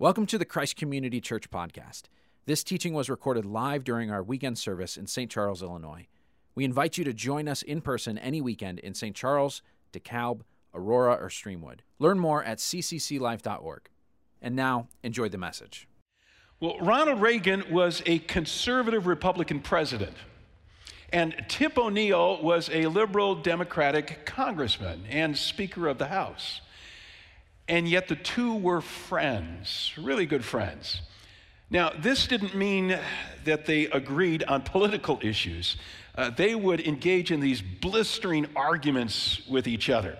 Welcome to the Christ Community Church podcast. This teaching was recorded live during our weekend service in St. Charles, Illinois. We invite you to join us in person any weekend in St. Charles, DeKalb, Aurora, or Streamwood. Learn more at ccclife.org. And now, enjoy the message. Well, Ronald Reagan was a conservative Republican president, and Tip O'Neill was a liberal Democratic congressman and Speaker of the House and yet the two were friends, really good friends. Now, this didn't mean that they agreed on political issues. Uh, they would engage in these blistering arguments with each other.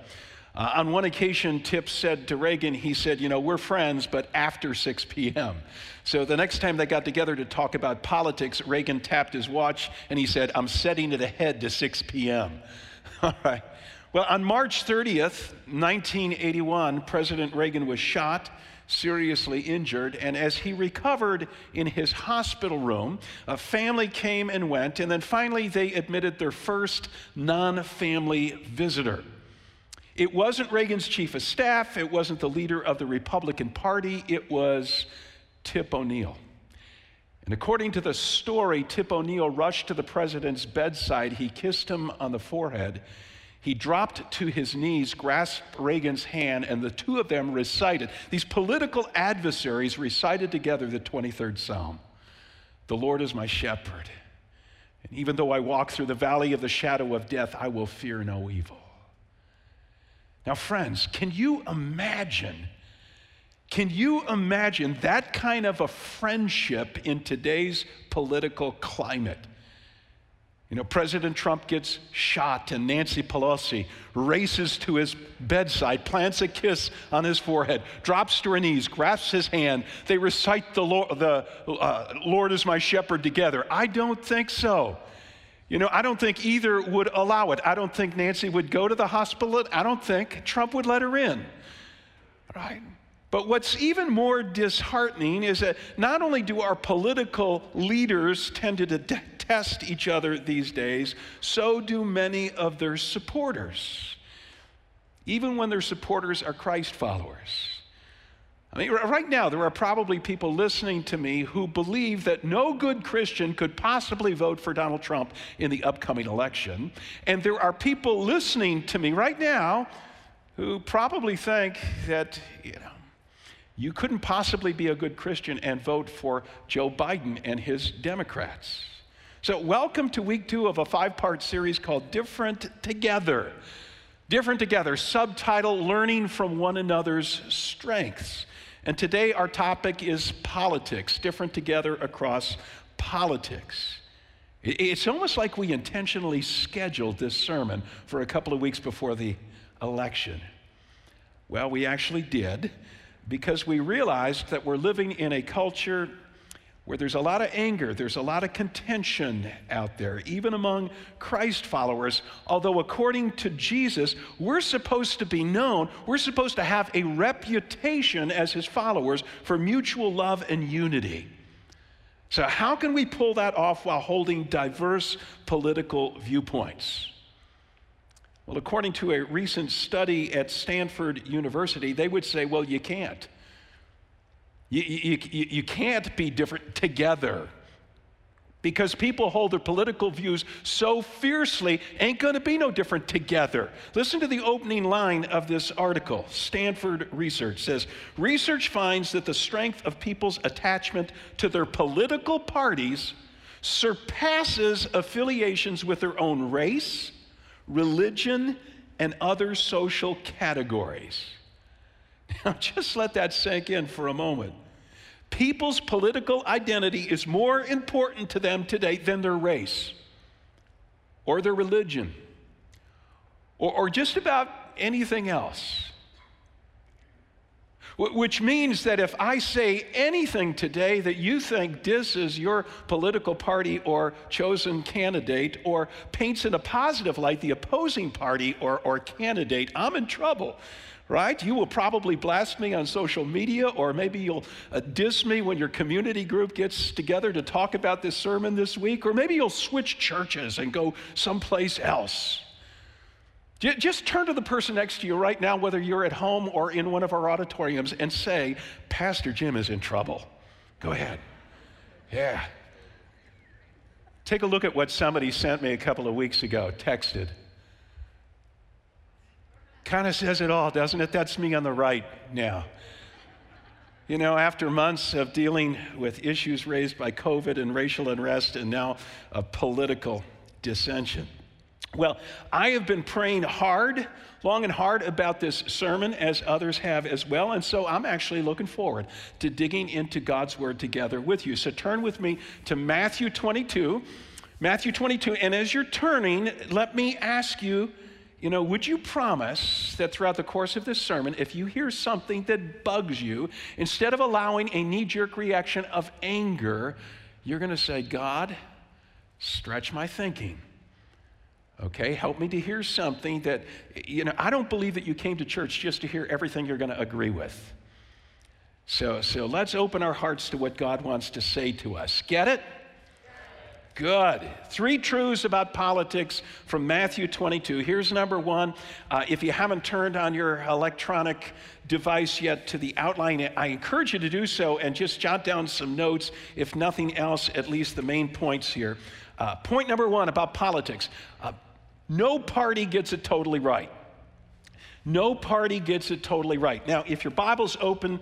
Uh, on one occasion, Tip said to Reagan, he said, You know, we're friends, but after 6 p.m. So the next time they got together to talk about politics, Reagan tapped his watch and he said, I'm setting it ahead to 6 p.m. All right. Well, on March 30th, 1981, President Reagan was shot, seriously injured, and as he recovered in his hospital room, a family came and went, and then finally they admitted their first non family visitor. It wasn't Reagan's chief of staff, it wasn't the leader of the Republican Party, it was Tip O'Neill. And according to the story, Tip O'Neill rushed to the president's bedside. He kissed him on the forehead he dropped to his knees, grasped Reagan's hand, and the two of them recited. These political adversaries recited together the 23rd Psalm The Lord is my shepherd. And even though I walk through the valley of the shadow of death, I will fear no evil. Now, friends, can you imagine? Can you imagine that kind of a friendship in today's political climate? You know, President Trump gets shot, and Nancy Pelosi races to his bedside, plants a kiss on his forehead, drops to her knees, grasps his hand. They recite the Lord, the, uh, Lord is my shepherd together. I don't think so. You know, I don't think either would allow it. I don't think Nancy would go to the hospital. I don't think Trump would let her in. Right? But what's even more disheartening is that not only do our political leaders tend to detest each other these days, so do many of their supporters, even when their supporters are Christ followers. I mean, right now, there are probably people listening to me who believe that no good Christian could possibly vote for Donald Trump in the upcoming election. And there are people listening to me right now who probably think that, you know, you couldn't possibly be a good Christian and vote for Joe Biden and his Democrats. So, welcome to week two of a five part series called Different Together. Different Together, subtitle Learning from One Another's Strengths. And today our topic is politics, different together across politics. It's almost like we intentionally scheduled this sermon for a couple of weeks before the election. Well, we actually did because we realized that we're living in a culture where there's a lot of anger, there's a lot of contention out there, even among Christ followers. Although, according to Jesus, we're supposed to be known, we're supposed to have a reputation as his followers for mutual love and unity. So, how can we pull that off while holding diverse political viewpoints? Well, according to a recent study at Stanford University, they would say, well, you can't. You, you, you, you can't be different together because people hold their political views so fiercely, ain't gonna be no different together. Listen to the opening line of this article. Stanford Research says Research finds that the strength of people's attachment to their political parties surpasses affiliations with their own race religion, and other social categories. Now, just let that sink in for a moment. People's political identity is more important to them today than their race or their religion or, or just about anything else. Which means that if I say anything today that you think is your political party or chosen candidate, or paints in a positive light the opposing party or, or candidate, I'm in trouble right? You will probably blast me on social media, or maybe you'll uh, diss me when your community group gets together to talk about this sermon this week, or maybe you'll switch churches and go someplace else. Just turn to the person next to you right now, whether you're at home or in one of our auditoriums, and say, Pastor Jim is in trouble. Go ahead. Yeah. Take a look at what somebody sent me a couple of weeks ago, texted. Kind of says it all, doesn't it? That's me on the right now. You know, after months of dealing with issues raised by COVID and racial unrest and now a political dissension. Well, I have been praying hard, long and hard about this sermon, as others have as well. And so I'm actually looking forward to digging into God's Word together with you. So turn with me to Matthew 22. Matthew 22. And as you're turning, let me ask you, you know, would you promise that throughout the course of this sermon, if you hear something that bugs you, instead of allowing a knee jerk reaction of anger, you're going to say, God, stretch my thinking Okay, help me to hear something that, you know, I don't believe that you came to church just to hear everything you're going to agree with. So, so let's open our hearts to what God wants to say to us. Get it? Good. Three truths about politics from Matthew 22. Here's number one. Uh, if you haven't turned on your electronic device yet to the outline, I encourage you to do so and just jot down some notes, if nothing else, at least the main points here. Uh, point number one about politics uh, no party gets it totally right. No party gets it totally right. Now, if your Bible's open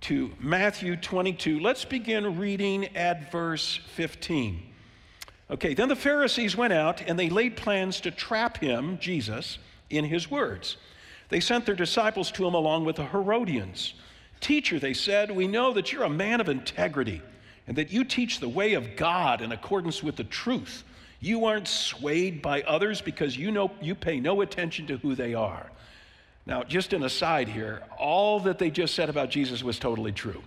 to Matthew 22, let's begin reading at verse 15. Okay, then the Pharisees went out and they laid plans to trap him, Jesus, in his words. They sent their disciples to him along with the Herodians. Teacher, they said, we know that you're a man of integrity and that you teach the way of God in accordance with the truth. You aren't swayed by others because you know you pay no attention to who they are. Now, just an aside here, all that they just said about Jesus was totally true.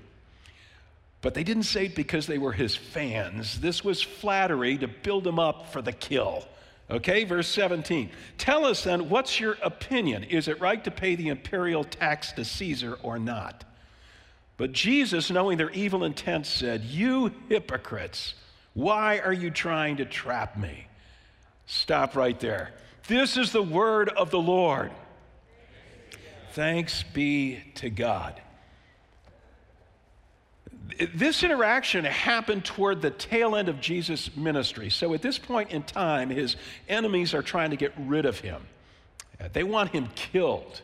But they didn't say it because they were his fans. This was flattery to build him up for the kill. Okay, verse 17. Tell us then, what's your opinion? Is it right to pay the imperial tax to Caesar or not? But Jesus, knowing their evil intent, said, You hypocrites. Why are you trying to trap me? Stop right there. This is the word of the Lord. Thanks be to God. This interaction happened toward the tail end of Jesus' ministry. So at this point in time, his enemies are trying to get rid of him. Uh, they want him killed.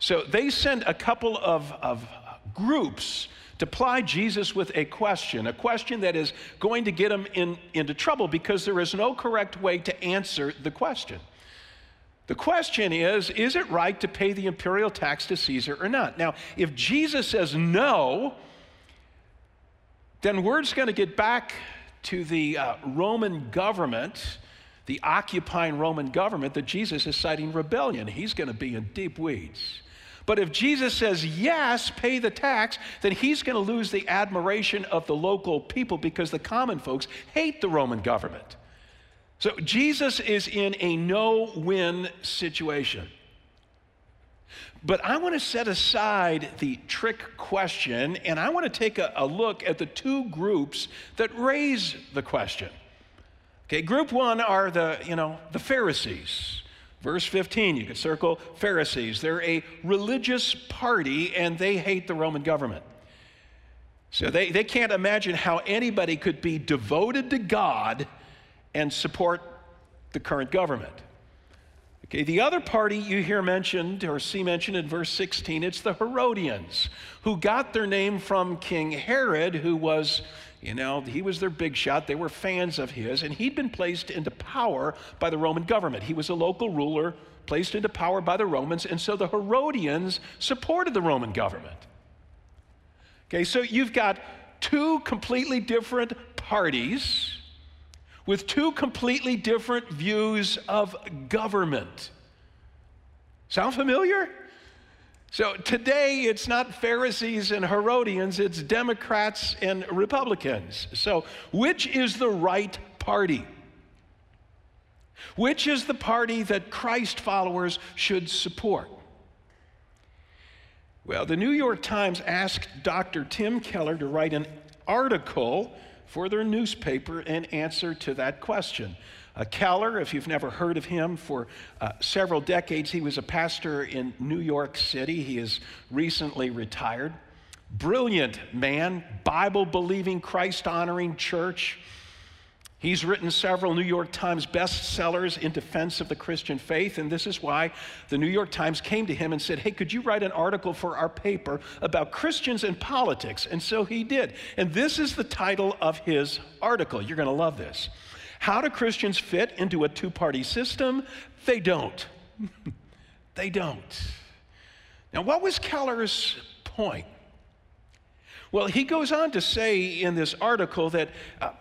So they send a couple of, of groups to ply Jesus with a question, a question that is going to get him in, into trouble because there is no correct way to answer the question. The question is Is it right to pay the imperial tax to Caesar or not? Now, if Jesus says no, then word's going to get back to the uh, Roman government, the occupying Roman government, that Jesus is citing rebellion. He's going to be in deep weeds. But if Jesus says, yes, pay the tax, then he's going to lose the admiration of the local people because the common folks hate the Roman government. So Jesus is in a no win situation. But I want to set aside the trick question and I want to take a, a, look at the two groups that raise the question. Okay, group one are the, you know, the Pharisees. Verse 15, you could circle Pharisees. They're a religious party and they hate the Roman government. So they, they can't imagine how anybody could be devoted to God and support the current government. Okay, the other party you hear mentioned or see mentioned in verse 16, it's the Herodians, who got their name from King Herod, who was you know, he was their big shot. They were fans of his, and he'd been placed into power by the Roman government. He was a local ruler, placed into power by the Romans, and so the Herodians supported the Roman government. Okay, so you've got two completely different parties with two completely different views of government. Sound familiar? So today it's not Pharisees and Herodians, it's Democrats and Republicans. So which is the right party? Which is the party that Christ followers should support? Well, the New York Times asked Dr. Tim Keller to write an article for their newspaper in answer to that question. Uh, Keller, if you've never heard of him, for uh, several decades he was a pastor in New York City. He is recently retired. Brilliant man, Bible believing, Christ honoring church. He's written several New York Times bestsellers in defense of the Christian faith, and this is why the New York Times came to him and said, Hey, could you write an article for our paper about Christians and politics? And so he did. And this is the title of his article. You're going to love this. How do Christians fit into a two party system? They don't. they don't. Now, what was Keller's point? Well, he goes on to say in this article that uh,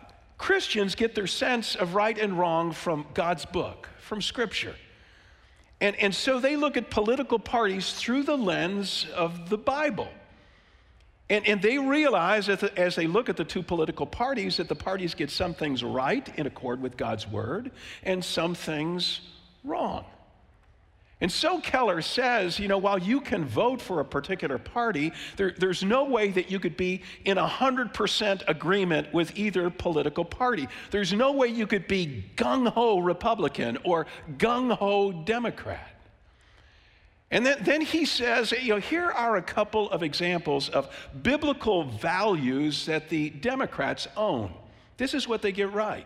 Christians get their sense of right and wrong from God's book, from Scripture. And, and so they look at political parties through the lens of the Bible. And, and they realize that as they look at the two political parties, that the parties get some things right in accord with God's word and some things wrong. And so Keller says, you know, while you can vote for a particular party, there, there's no way that you could be in 100% agreement with either political party. There's no way you could be gung ho Republican or gung ho Democrat. And then, then he says, you know, here are a couple of examples of biblical values that the Democrats own. This is what they get right.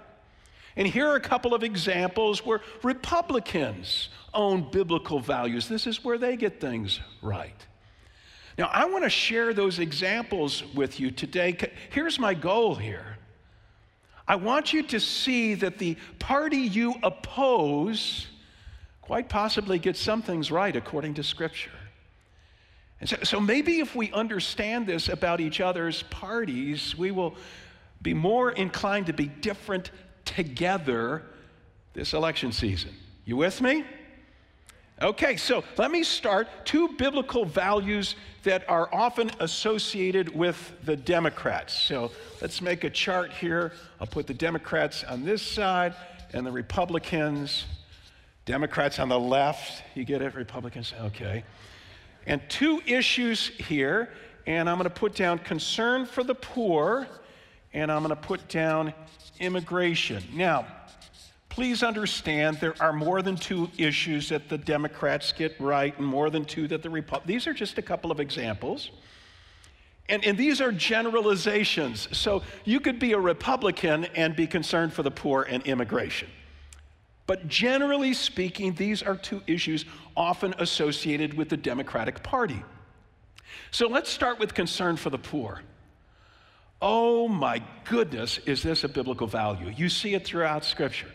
And here are a couple of examples where Republicans own biblical values. This is where they get things right. Now, I want to share those examples with you today. Here's my goal here I want you to see that the party you oppose quite possibly gets some things right according to Scripture. And so, so maybe if we understand this about each other's parties, we will be more inclined to be different together this election season. You with me? Okay, so let me start two biblical values that are often associated with the Democrats. So let's make a chart here. I'll put the Democrats on this side and the Republicans. Democrats on the left. You get it? Republicans? Okay. And two issues here, and I'm going to put down concern for the poor, and I'm going to put down immigration. Now, please understand there are more than two issues that the Democrats get right and more than two that the Republicans. These are just a couple of examples. And, and these are generalizations. So you could be a Republican and be concerned for the poor and immigration. But generally speaking, these are two issues often associated with the Democratic Party. So let's start with concern for the poor. Oh my goodness, is this a biblical value? You see it throughout Scripture.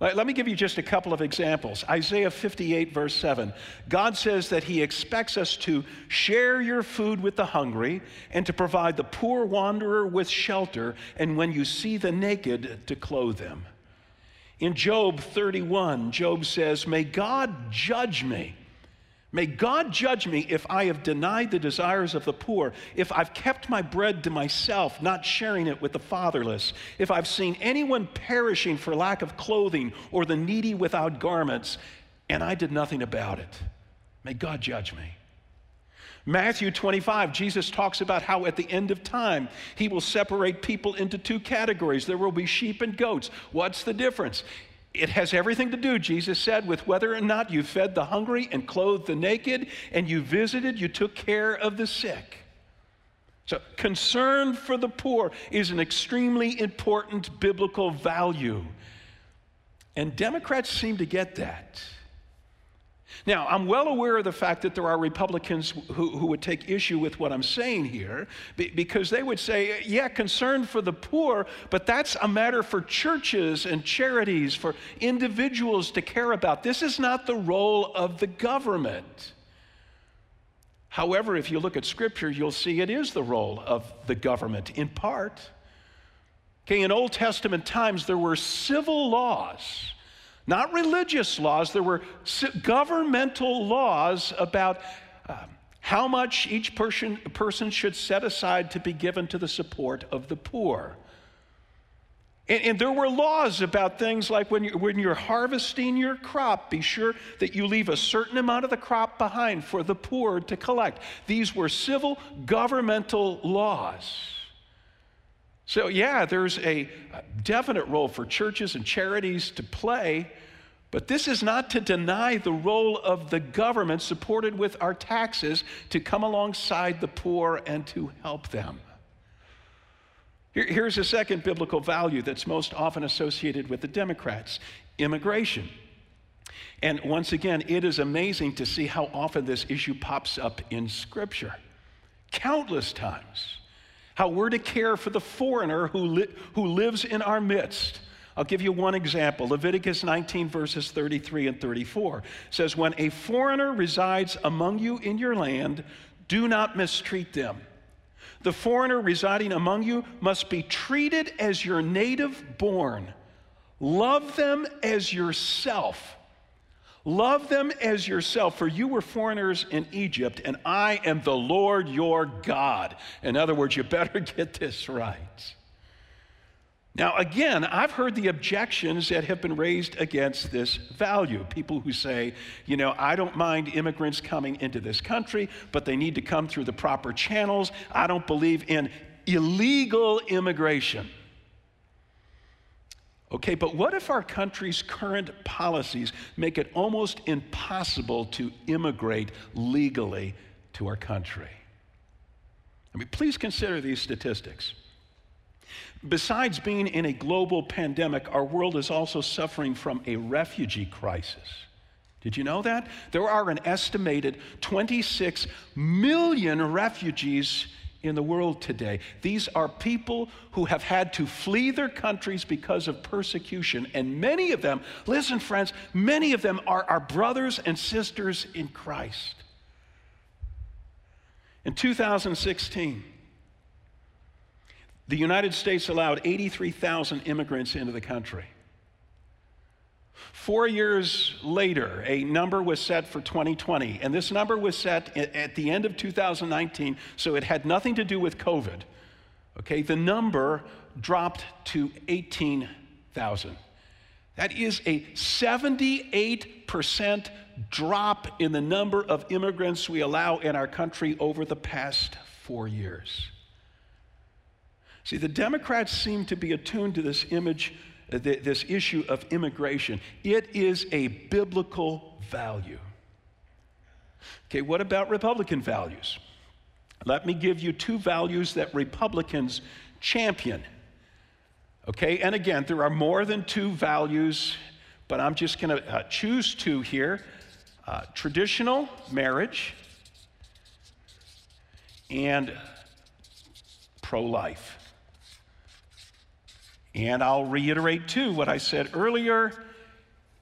Let me give you just a couple of examples. Isaiah 58, verse 7. God says that He expects us to share your food with the hungry and to provide the poor wanderer with shelter, and when you see the naked, to clothe them. In Job 31, Job says, May God judge me May God judge me if I have denied the desires of the poor, if I've kept my bread to myself, not sharing it with the fatherless, if I've seen anyone perishing for lack of clothing or the needy without garments, and I did nothing about it. May God judge me. Matthew 25, Jesus talks about how at the end of time, he will separate people into two categories. There will be sheep and goats. What's the difference? It has everything to do, Jesus said, with whether or not you fed the hungry and clothed the naked, and you visited, you took care of the sick. So, concern for the poor is an extremely important biblical value. And Democrats seem to get that. Now, I'm well aware of the fact that there are Republicans who, who would take issue with what I'm saying here because they would say, yeah, concern for the poor, but that's a matter for churches and charities, for individuals to care about. This is not the role of the government. However, if you look at Scripture, you'll see it is the role of the government in part. Okay, in Old Testament times, there were civil laws not religious laws, there were governmental laws about uh, how much each person, person should set aside to be given to the support of the poor. And, and, there were laws about things like when, you, when you're harvesting your crop, be sure that you leave a certain amount of the crop behind for the poor to collect. These were civil governmental laws. So, yeah, there's a definite role for churches and charities to play, but this is not to deny the role of the government, supported with our taxes, to come alongside the poor and to help them. here's a second biblical value that's most often associated with the Democrats immigration. And once again, it is amazing to see how often this issue pops up in Scripture. Countless times how we're to care for the foreigner who, li- who lives in our midst. I'll give you one example. Leviticus 19, verses 33 and 34 says, When a foreigner resides among you in your land, do not mistreat them. The foreigner residing among you must be treated as your native born. Love them as yourself. Love them as yourself, for you were foreigners in Egypt, and I am the Lord your God. In other words, you better get this right. Now, again, I've heard the objections that have been raised against this value. People who say, you know, I don't mind immigrants coming into this country, but they need to come through the proper channels. I don't believe in illegal immigration. Okay, but what if our country's current policies make it almost impossible to immigrate legally to our country? I mean, please consider these statistics. Besides being in a global pandemic, our world is also suffering from a refugee crisis. Did you know that? There are an estimated 26 million refugees in the world today. These are people who have had to flee their countries because of persecution. And many of them, listen, friends, many of them are our brothers and sisters in Christ. In 2016, the United States allowed 83,000 immigrants into the country. Four years later, a number was set for 2020, and this number was set at the end of 2019, so it had nothing to do with COVID. Okay, the number dropped to 18,000. That is a 78% drop in the number of immigrants we allow in our country over the past four years. See, the Democrats seem to be attuned to this image this issue of immigration. It is a biblical value. Okay, what about Republican values? Let me give you two values that Republicans champion. Okay, and again, there are more than two values, but I'm just going to uh, choose two here uh, traditional marriage and pro life. And I'll reiterate too what I said earlier.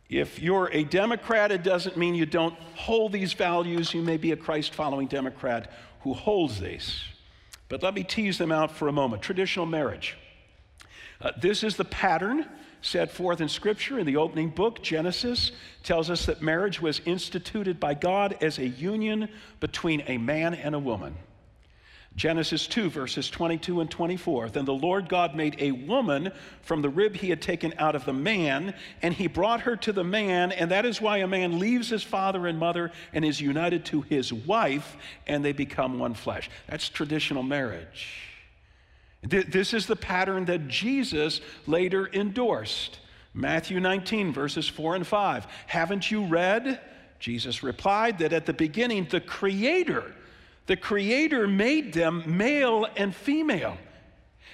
If you're a Democrat, it doesn't mean you don't hold these values. You may be a Christ following Democrat who holds these. But let me tease them out for a moment. Traditional marriage. Uh, this is the pattern set forth in Scripture in the opening book, Genesis, tells us that marriage was instituted by God as a union between a man and a woman. Genesis 2, verses 22 and 24. Then the Lord God made a woman from the rib he had taken out of the man, and he brought her to the man, and that is why a man leaves his father and mother and is united to his wife, and they become one flesh. That's traditional marriage. This is the pattern that Jesus later endorsed. Matthew 19, verses 4 and 5. Haven't you read? Jesus replied that at the beginning, the Creator the Creator made them male and female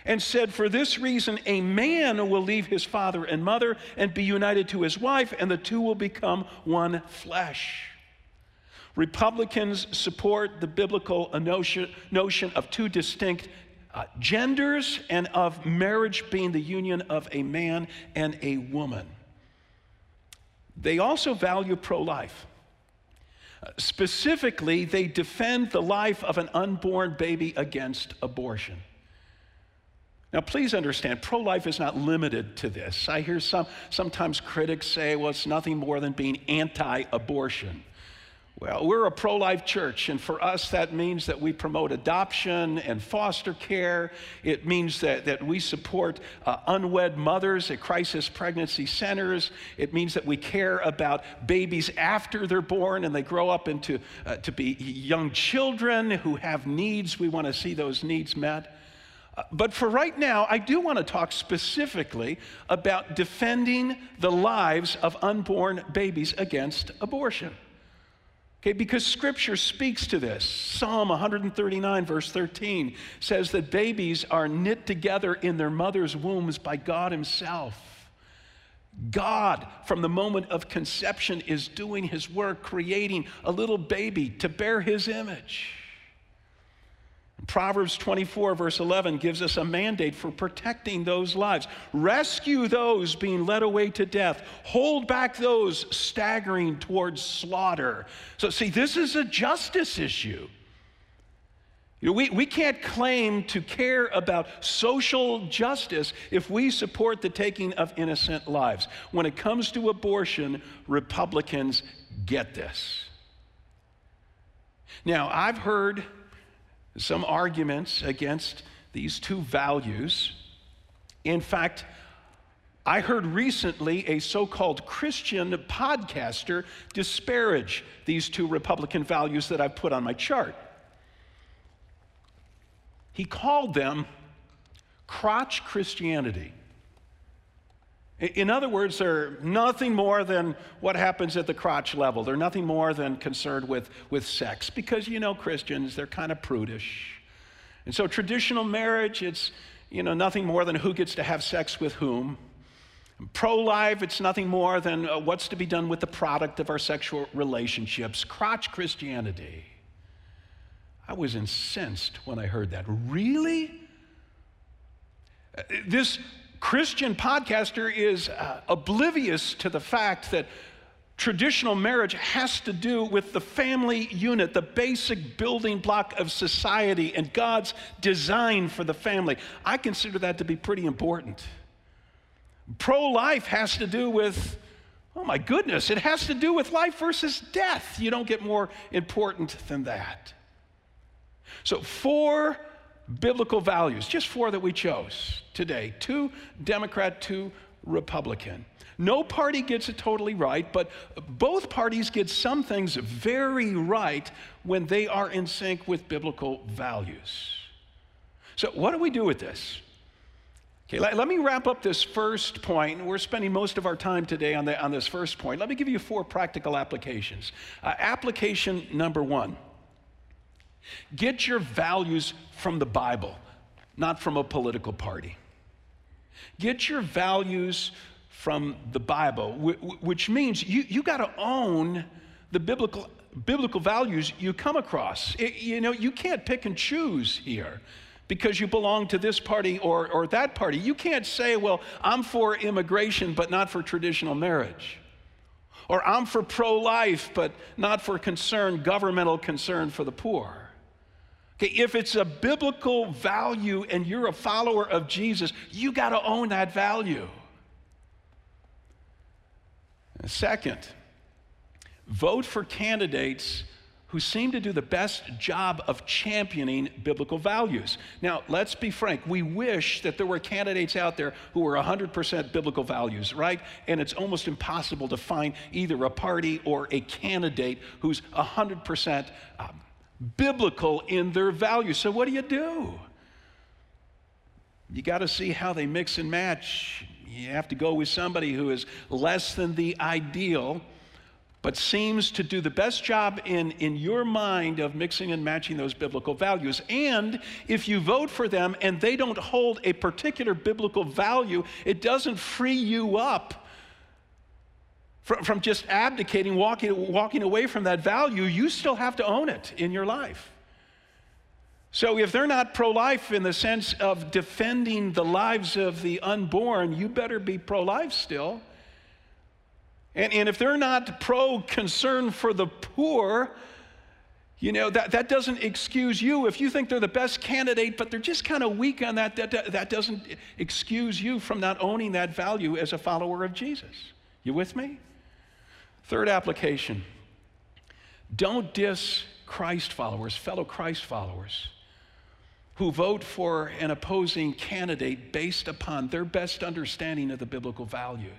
and said, For this reason, a man will leave his father and mother and be united to his wife, and the two will become one flesh. Republicans support the biblical notion, of two distinct uh, genders and of marriage being the union of a man and a woman. They also value pro life. Specifically, they defend the life of an unborn baby against abortion. Now, please understand, pro life is not limited to this. I hear some, sometimes critics say, well, it's nothing more than being anti abortion. Well, we're a pro life church, and for us, that means that we promote adoption and foster care. It means that, that we support uh, unwed mothers at crisis pregnancy centers. It means that we care about babies after they're born and they grow up into uh, to be young children who have needs. We want to see those needs met. But for right now, I do want to talk specifically about defending the lives of unborn babies against abortion. Okay, because scripture speaks to this. Psalm 139, verse 13, says that babies are knit together in their mother's wombs by God Himself. God, from the moment of conception, is doing His work, creating a little baby to bear His image. Proverbs 24, verse 11, gives us a mandate for protecting those lives. Rescue those being led away to death. Hold back those staggering towards slaughter. So, see, this is a justice issue. You know, we, we can't claim to care about social justice if we support the taking of innocent lives. When it comes to abortion, Republicans get this. Now, I've heard some arguments against these two values. In fact, I heard recently a so called Christian podcaster disparage these two Republican values that I've put on my chart. He called them crotch Christianity. In other words, they're nothing more than what happens at the crotch level. They're nothing more than concerned with, with sex because, you know, Christians, they're kind of prudish. And so traditional marriage, it's, you know, nothing more than who gets to have sex with whom. Pro life, it's nothing more than uh, what's to be done with the product of our sexual relationships. Crotch Christianity. I was incensed when I heard that. Really? Uh, this Christian podcaster is uh, oblivious to the fact that traditional marriage has to do with the family unit, the basic building block of society, and God's design for the family. I consider that to be pretty important. Pro life has to do with, oh my goodness, it has to do with life versus death. You don't get more important than that. So, four biblical values, just four that we chose today two Democrat, two Republican. No party gets it totally right, but both parties get some things very right when they are in sync with biblical values. So, what do we do with this? Okay, let, let me wrap up this first point. We're spending most of our time today on, the, on this first point. Let me give you four practical applications. Uh, application number one Get your values from the Bible, not from a political party. Get your values from the Bible, which means you, you got to own the biblical, biblical values you come across. It, you know, you can't pick and choose here because you belong to this party or, or that party. You can't say, well, I'm for immigration, but not for traditional marriage. Or I'm for pro life, but not for concern, governmental concern for the poor. Okay, if it's a biblical value and you're a follower of Jesus, you got to own that value. Second, vote for candidates who seem to do the best job of championing biblical values. Now, let's be frank. We wish that there were candidates out there who were 100% biblical values, right? And it's almost impossible to find either a party or a candidate who's 100% um, biblical in their values. So, what do you do? You got to see how they mix and match. You have to go with somebody who is less than the ideal, but seems to do the best job in, in your mind of mixing and matching those biblical values. And if you vote for them and they don't hold a particular biblical value, it doesn't free you up from, from just abdicating, walking, walking away from that value, you still have to own it in your life. So if they're not pro life in the sense of defending the lives of the unborn, you better be pro life still. And, and if they're not pro concern for the poor, you know, that, that doesn't excuse you. If you think they're the best candidate, but they're just kind of weak on that, that, that doesn't excuse you from not owning that value as a follower of Jesus. You with me? Third application don't diss Christ followers, fellow Christ followers, who vote for an opposing candidate based upon their best understanding of the biblical values.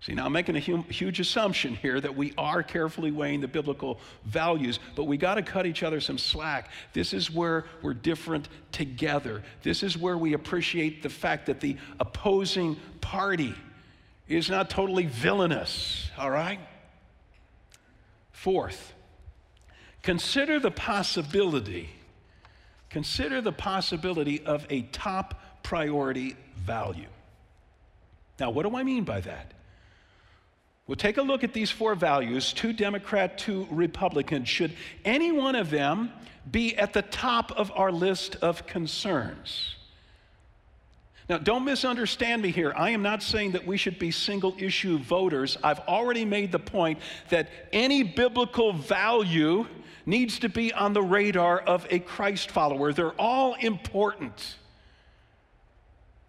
See, now I'm making a huge assumption here that we are carefully weighing the biblical values, but we got to cut each other some slack. This is where we're different together. This is where we appreciate the fact that the opposing party is not totally villainous, all right? Fourth, consider the possibility, consider the possibility of a top priority value. Now, what do I mean by that? We'll take a look at these four values two Democrat, two Republican. Should any one of them be at the top of our list of concerns? Now, don't misunderstand me here. I am not saying that we should be single issue voters. I've already made the point that any biblical value needs to be on the radar of a Christ follower. They're all important.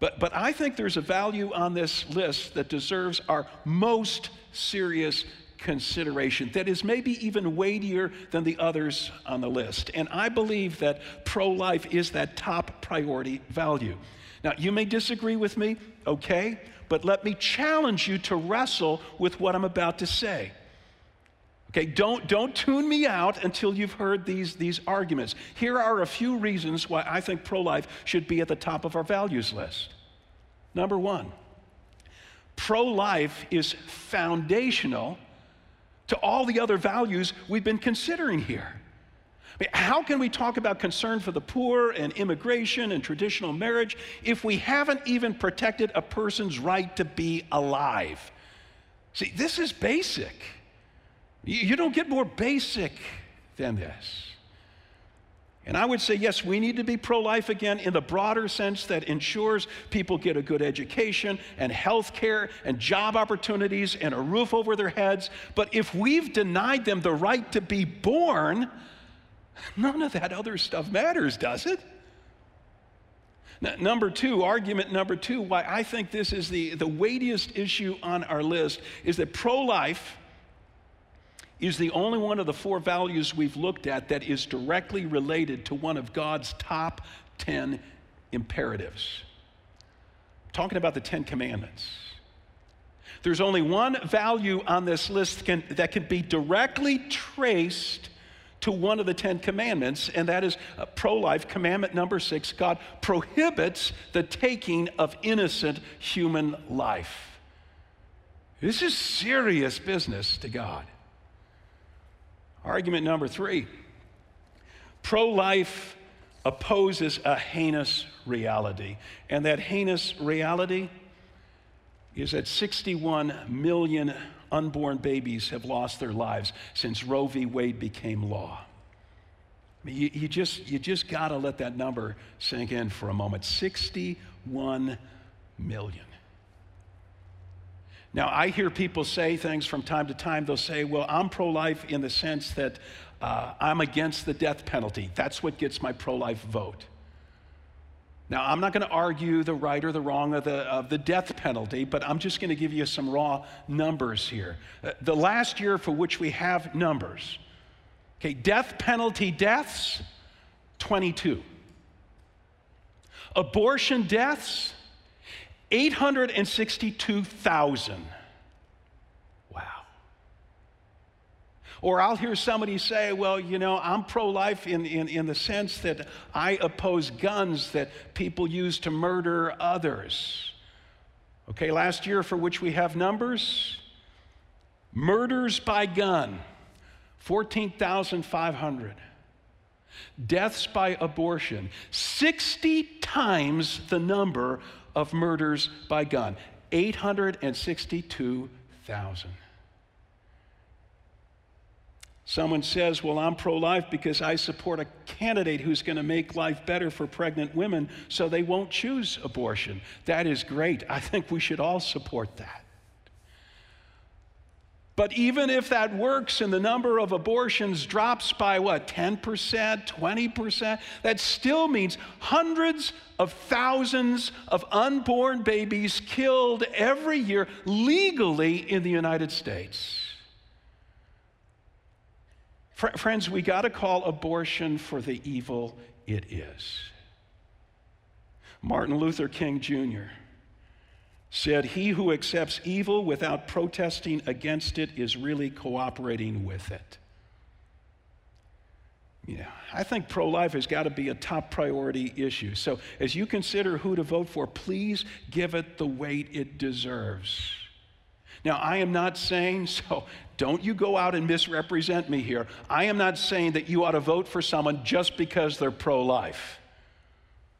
But, but I think there's a value on this list that deserves our most serious consideration that is maybe even weightier than the others on the list. And I believe that pro life is that top priority value. Now, you may disagree with me, okay, but let me challenge you to wrestle with what I'm about to say. Okay, don't, don't tune me out until you've heard these, these arguments. Here are a few reasons why I think pro life should be at the top of our values list. Number one, pro life is foundational to all the other values we've been considering here. I mean, how can we talk about concern for the poor and immigration and traditional marriage if we haven't even protected a person's right to be alive? See, this is basic. You don't get more basic than this. And I would say, yes, we need to be pro life again in the broader sense that ensures people get a good education and health care and job opportunities and a roof over their heads. But if we've denied them the right to be born, none of that other stuff matters, does it? number two, argument number two, why I think this is the, the weightiest issue on our list is that pro life is the only one of the four values we've looked at that is directly related to one of God's top 10 imperatives. I'm talking about the 10 commandments. There's only one value on this list can, that can be directly traced to one of the Ten Commandments, and that is uh, pro life. Commandment number six God prohibits the taking of innocent human life. This is serious business to God. Argument number three pro life opposes a heinous reality. And that heinous reality is that 61 million unborn babies have lost their lives since Roe v. Wade became law. I mean, you, you just, you just got to let that number sink in for a moment 61 million. Now, I hear people say things from time to time. They'll say, Well, I'm pro life in the sense that uh, I'm against the death penalty. That's what gets my pro life vote. Now, I'm not going to argue the right or the wrong of the, of the death penalty, but I'm just going to give you some raw numbers here. Uh, the last year for which we have numbers, okay, death penalty deaths, 22. Abortion deaths, 862,000. Or I'll hear somebody say, well, you know, I'm pro life in, in, in the sense that I oppose guns that people use to murder others. Okay, last year for which we have numbers murders by gun, 14,500. Deaths by abortion, 60 times the number of murders by gun 862,000. Someone says, Well, I'm pro life because I support a candidate who's going to make life better for pregnant women so they won't choose abortion. That is great. I think we should all support that. But even if that works and the number of abortions drops by what, 10%, 20%, that still means hundreds of thousands of unborn babies killed every year legally in the United States. Fr- friends, we got to call abortion for the evil it is. Martin Luther King Jr said, He who accepts evil without protesting against it is really cooperating with it. Yeah, I think pro life has got to be a top priority issue. So, as you consider who to vote for, please give it the weight it deserves. Now, I am not saying, so don't you go out and misrepresent me here. I am not saying that you ought to vote for someone just because they're pro life.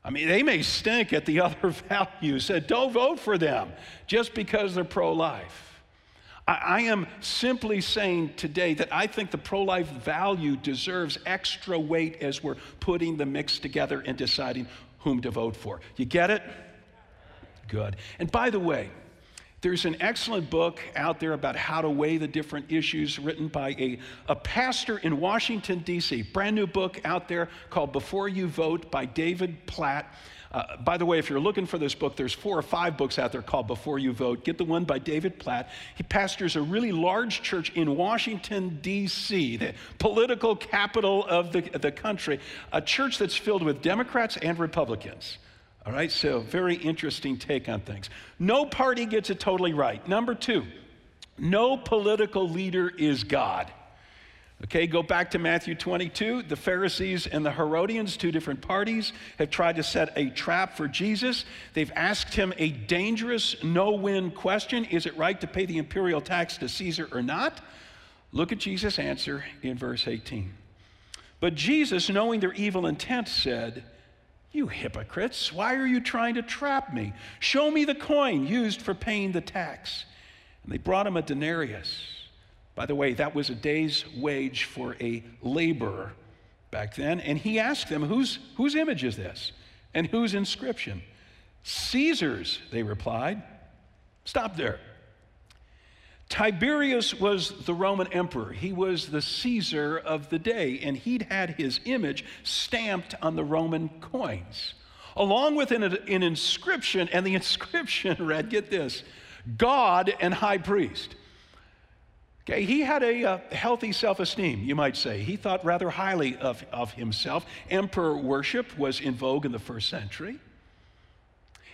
I mean, they may stink at the other values. Said, don't vote for them just because they're pro life. I, am simply saying today that I think the pro life value deserves extra weight as we're putting the mix together and deciding whom to vote for. You get it? Good. And by the way, there's an excellent book out there about how to weigh the different issues written by a, a pastor in Washington, D.C. Brand new book out there called Before You Vote by David Platt. Uh, by the way, if you're looking for this book, there's four or five books out there called Before You Vote. Get the one by David Platt. He pastors a really large church in Washington, D.C., the political capital of the, the country, a church that's filled with Democrats and Republicans. All right, so very interesting take on things. No party gets it totally right. Number two, no political leader is God. Okay, go back to Matthew 22. The Pharisees and the Herodians, two different parties, have tried to set a trap for Jesus. They've asked him a dangerous, no win question Is it right to pay the imperial tax to Caesar or not? Look at Jesus' answer in verse 18. But Jesus, knowing their evil intent, said, you hypocrites, why are you trying to trap me? Show me the coin used for paying the tax. And they brought him a denarius. By the way, that was a day's wage for a laborer back then. And he asked them, Whose, whose image is this? And whose inscription? Caesar's, they replied. Stop there. Tiberius was the Roman emperor. He was the Caesar of the day, and he'd had his image stamped on the Roman coins, along with an, an inscription. And the inscription read get this God and high priest. Okay, he had a, a healthy self esteem, you might say. He thought rather highly of, of himself. Emperor worship was in vogue in the first century.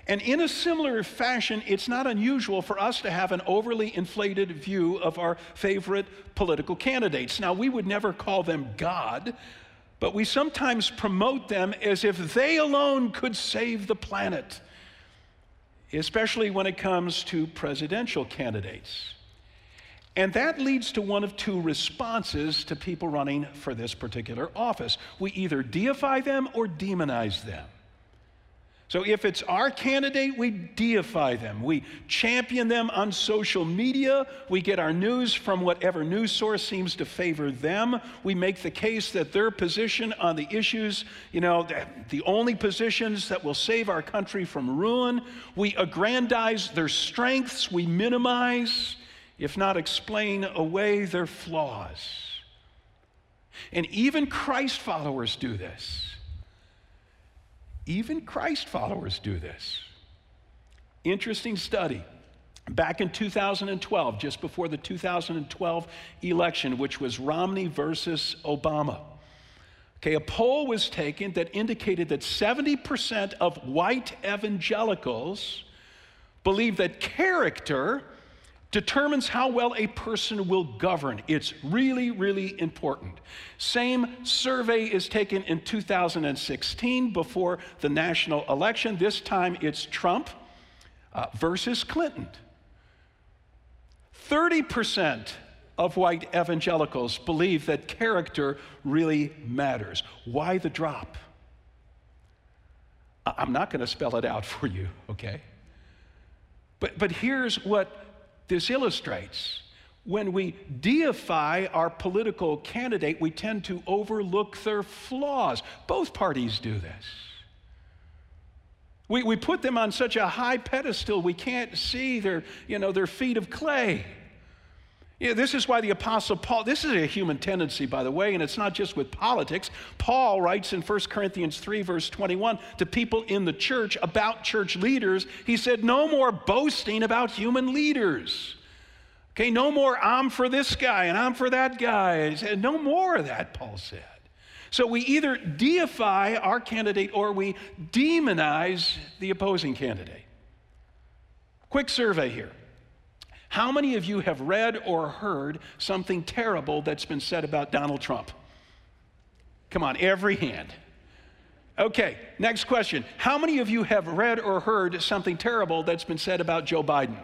And in a similar fashion, it's not unusual for us to have an overly inflated view of our favorite political candidates. Now, we would never call them God, but we sometimes promote them as if they alone could save the planet, especially when it comes to presidential candidates. And that leads to one of two responses to people running for this particular office. We either deify them or demonize them. So if it's our candidate, we deify them. We champion them on social media. We get our news from whatever news source seems to favor them. We make the case that their position on the issues, you know, the only positions that will save our country from ruin. We aggrandize their strengths. We minimize, if not explain away, their flaws. And even Christ followers do this. Even Christ followers do this. Interesting study. Back in 2012, just before the 2012 election, which was Romney versus Obama, okay, a poll was taken that indicated that 70% of white evangelicals believe that character determines how well a person will govern. It's really, really important. Same survey is taken in 2016 before the national election. This time it's Trump uh, versus Clinton. 30% of white evangelicals believe that character really matters. Why the drop? I'm not going to spell it out for you, okay? But, but here's what this illustrates. When we deify our political candidate, we tend to overlook their flaws. Both parties do this. We, we put them on such a high pedestal, we can't see their, you know, their feet of clay. Yeah, this is why the Apostle Paul, this is a human tendency, by the way, and it's not just with politics. Paul writes in 1 Corinthians 3, verse 21, to people in the church about church leaders, he said, No more boasting about human leaders. Okay, no more I'm for this guy and I'm for that guy. He said, no more of that, Paul said. So we either deify our candidate or we demonize the opposing candidate. Quick survey here. How many of you have read or heard something terrible that's been said about Donald Trump? Come on, every hand. Okay, next question. How many of you have read or heard something terrible that's been said about Joe Biden?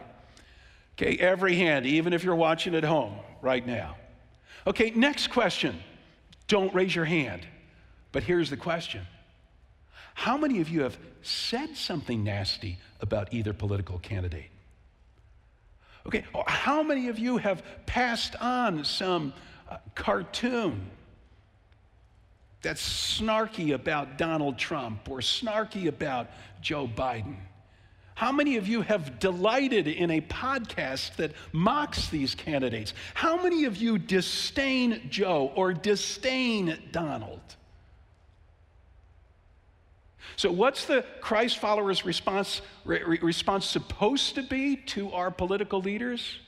Okay, every hand, even if you're watching at home right now. Okay, next question. Don't raise your hand. But here's the question How many of you have said something nasty about either political candidate? Okay, how many of you have passed on some uh, cartoon that's snarky about Donald Trump or snarky about Joe Biden? How many of you have delighted in a podcast that mocks these candidates? How many of you disdain Joe or disdain Donald? So, what's the Christ followers' response, re- response supposed to be to our political leaders?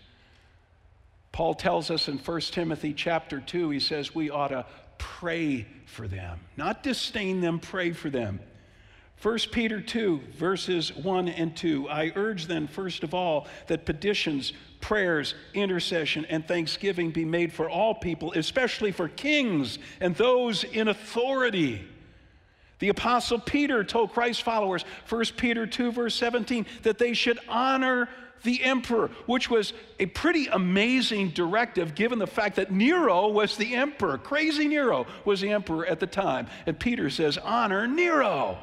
Paul tells us in 1 Timothy chapter 2, he says we ought to pray for them, not disdain them, pray for them. 1 Peter 2, verses 1 and 2. I urge then, first of all, that petitions, prayers, intercession, and thanksgiving be made for all people, especially for kings and those in authority. The Apostle Peter told Christ's followers, 1 Peter 2, verse 17, that they should honor the emperor, which was a pretty amazing directive given the fact that Nero was the emperor. Crazy Nero was the emperor at the time. And Peter says, Honor Nero.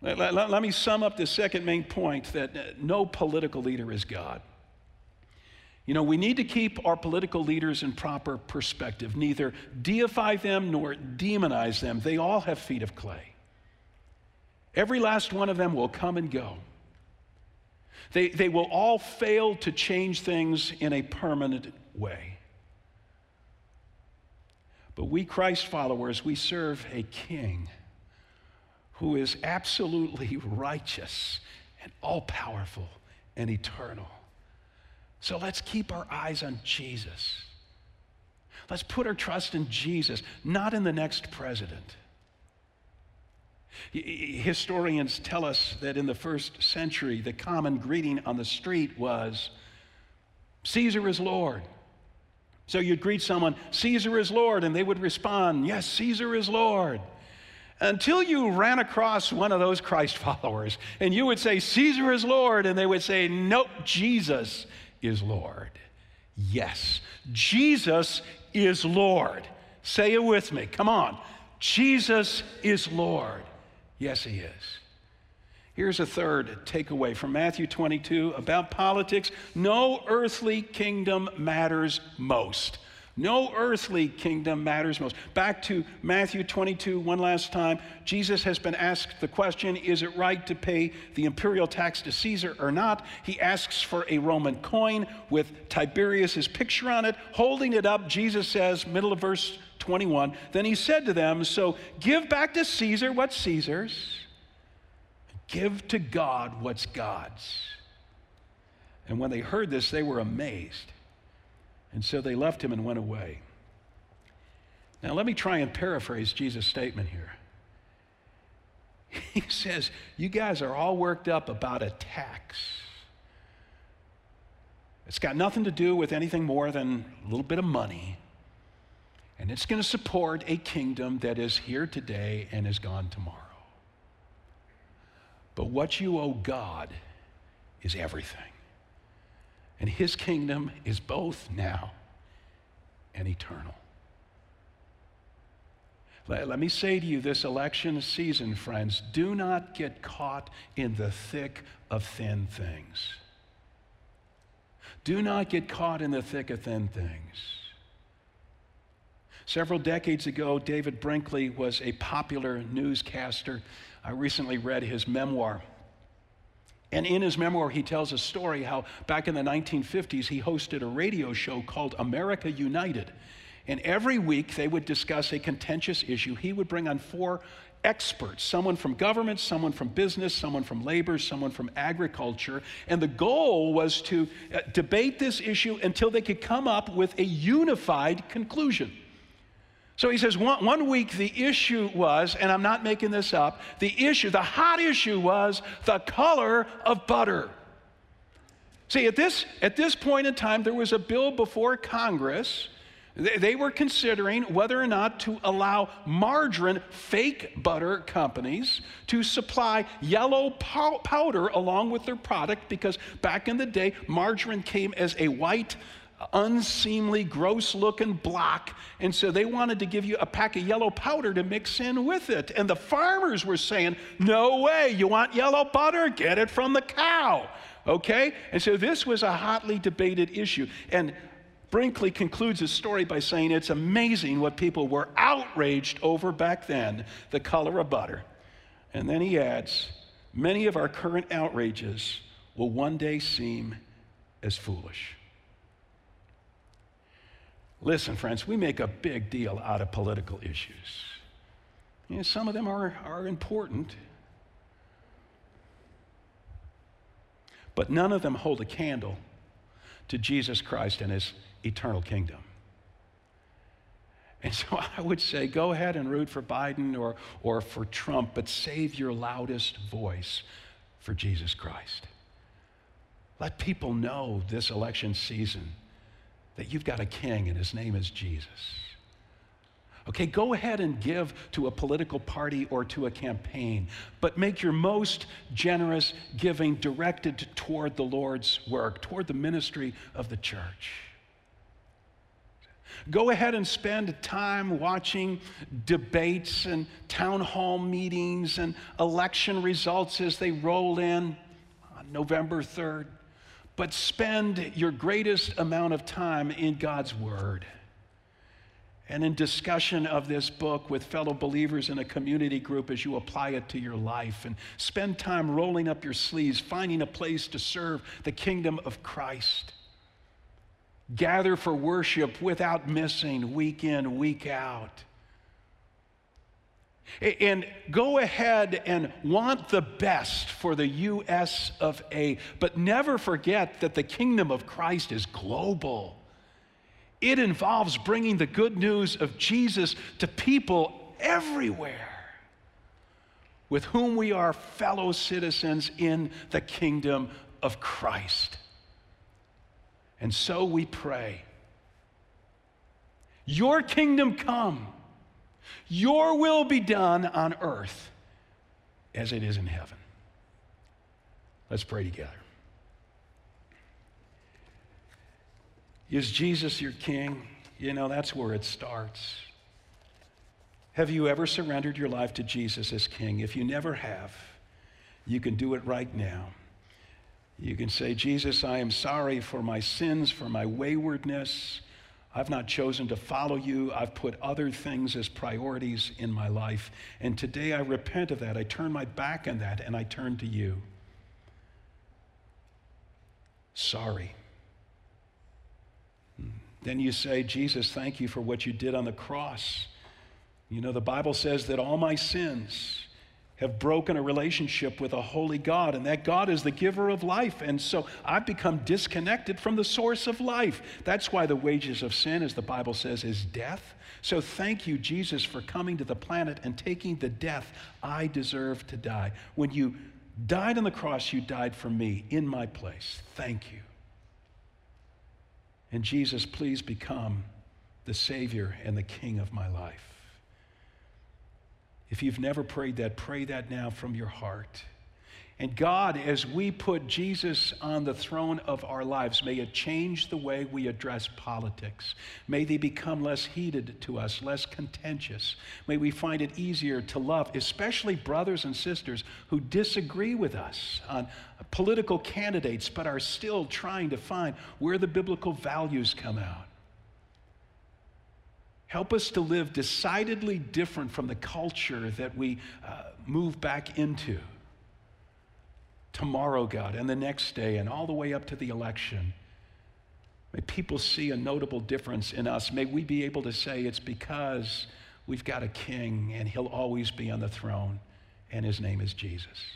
Let, let, let me sum up the second main point that no political leader is God. You know, we need to keep our political leaders in proper perspective, neither deify them nor demonize them. They all have feet of clay. Every last one of them will come and go. They, they will all fail to change things in a permanent way. But we Christ followers, we serve a king who is absolutely righteous and all powerful and eternal. So let's keep our eyes on Jesus. Let's put our trust in Jesus, not in the next president. Historians tell us that in the first century, the common greeting on the street was Caesar is Lord. So you'd greet someone, Caesar is Lord, and they would respond, Yes, Caesar is Lord until you ran across one of those Christ followers and you would say, Caesar is Lord, and they would say, Nope, Jesus is Lord. Yes, Jesus is Lord. Say it with me. Come on. Jesus is Lord. Yes, He is. Here's a third takeaway from Matthew 22 about politics no earthly kingdom matters most no earthly kingdom matters most. Back to Matthew 22, one last time. Jesus has been asked the question Is it right to pay the imperial tax to Caesar or not? He asks for a Roman coin with Tiberius's picture on it. Holding it up, Jesus says, middle of verse 21, Then he said to them, So give back to Caesar what's Caesar's, give to God what's God's. And when they heard this, they were amazed. And so they left him and went away. Now, let me try and paraphrase Jesus' statement here. He says, You guys are all worked up about a tax. It's got nothing to do with anything more than a little bit of money. And it's going to support a kingdom that is here today and is gone tomorrow. But what you owe God is everything. And his kingdom is both now and eternal. Let, let, me say to you this election season, friends, do not get caught in the thick of thin things. Do not get caught in the thick of thin things. Several decades ago, David Brinkley was a popular newscaster. I recently read his memoir. And in his memoir, he tells a story how back in the 1950s, he hosted a radio show called America United. And every week, they would discuss a contentious issue. He would bring on four experts someone from government, someone from business, someone from labor, someone from agriculture. And the goal was to uh, debate this issue until they could come up with a unified conclusion. So he says, one, one week the issue was, and I'm not making this up, the issue, the hot issue was the color of butter. See, at this, at this point in time, there was a bill before Congress. They, they were considering whether or not to allow margarine fake butter companies to supply yellow pow- powder along with their product because back in the day, margarine came as a white unseemly, gross looking block. And so they wanted to give you a pack of yellow powder to mix in with it. And the farmers were saying, No way, you want yellow butter? Get it from the cow. Okay? And so this was a hotly debated issue. And Brinkley concludes his story by saying it's amazing what people were outraged over back then the color of butter. And then he adds, Many of our current outrages will one day seem as foolish. Listen, friends, we make a big deal out of political issues. You know, some of them are, are important, but none of them hold a candle to Jesus Christ and his eternal kingdom. And so I would say go ahead and root for Biden or, or for Trump, but save your loudest voice for Jesus Christ. Let people know this election season that you've got a king and his name is Jesus. Okay, go ahead and give to a political party or to a campaign, but make your most generous giving directed toward the Lord's work, toward the ministry of the church. Go ahead and spend time watching debates and town hall meetings and election results as they roll in on November 3rd but spend your greatest amount of time in God's Word and in discussion of this book with fellow believers in a community group as you apply it to your life. And spend time rolling up your sleeves, finding a place to serve the kingdom of Christ. Gather for worship without missing, week in, week out. And go ahead and want the best for the US of A, but never forget that the kingdom of Christ is global. It involves bringing the good news of Jesus to people everywhere with whom we are fellow citizens in the kingdom of Christ. And so we pray, Your kingdom come your will be done on earth as it is in heaven. Let's pray together. Is Jesus your king? You know, that's where it starts. Have you ever surrendered your life to Jesus as king? If you never have, you can do it right now. You can say, Jesus, I am sorry for my sins, for my waywardness. I've not chosen to follow you. I've put other things as priorities in my life. And today I repent of that. I turn my back on that and I turn to you. Sorry. Hmm. Then you say, Jesus, thank you for what you did on the cross. You know, the Bible says that all my sins, have broken a relationship with a holy God, and that God is the giver of life. And so I've become disconnected from the source of life. That's why the wages of sin, as the Bible says, is death. So thank you, Jesus, for coming to the planet and taking the death I deserve to die. When you died on the cross, you died for me in my place. Thank you. And Jesus, please become the Savior and the King of my life. If you've never prayed that, pray that now from your heart. And God, as we put Jesus on the throne of our lives, may it change the way we address politics. May they become less heated to us, less contentious. May we find it easier to love, especially brothers and sisters who disagree with us on political candidates, but are still trying to find where the biblical values come out. Help us to live decidedly different from the culture that we uh, move back into. Tomorrow, God, and the next day, and all the way up to the election. May people see a notable difference in us. May we be able to say it's because we've got a king and he'll always be on the throne, and his name is Jesus.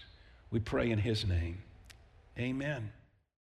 We pray in his name. Amen.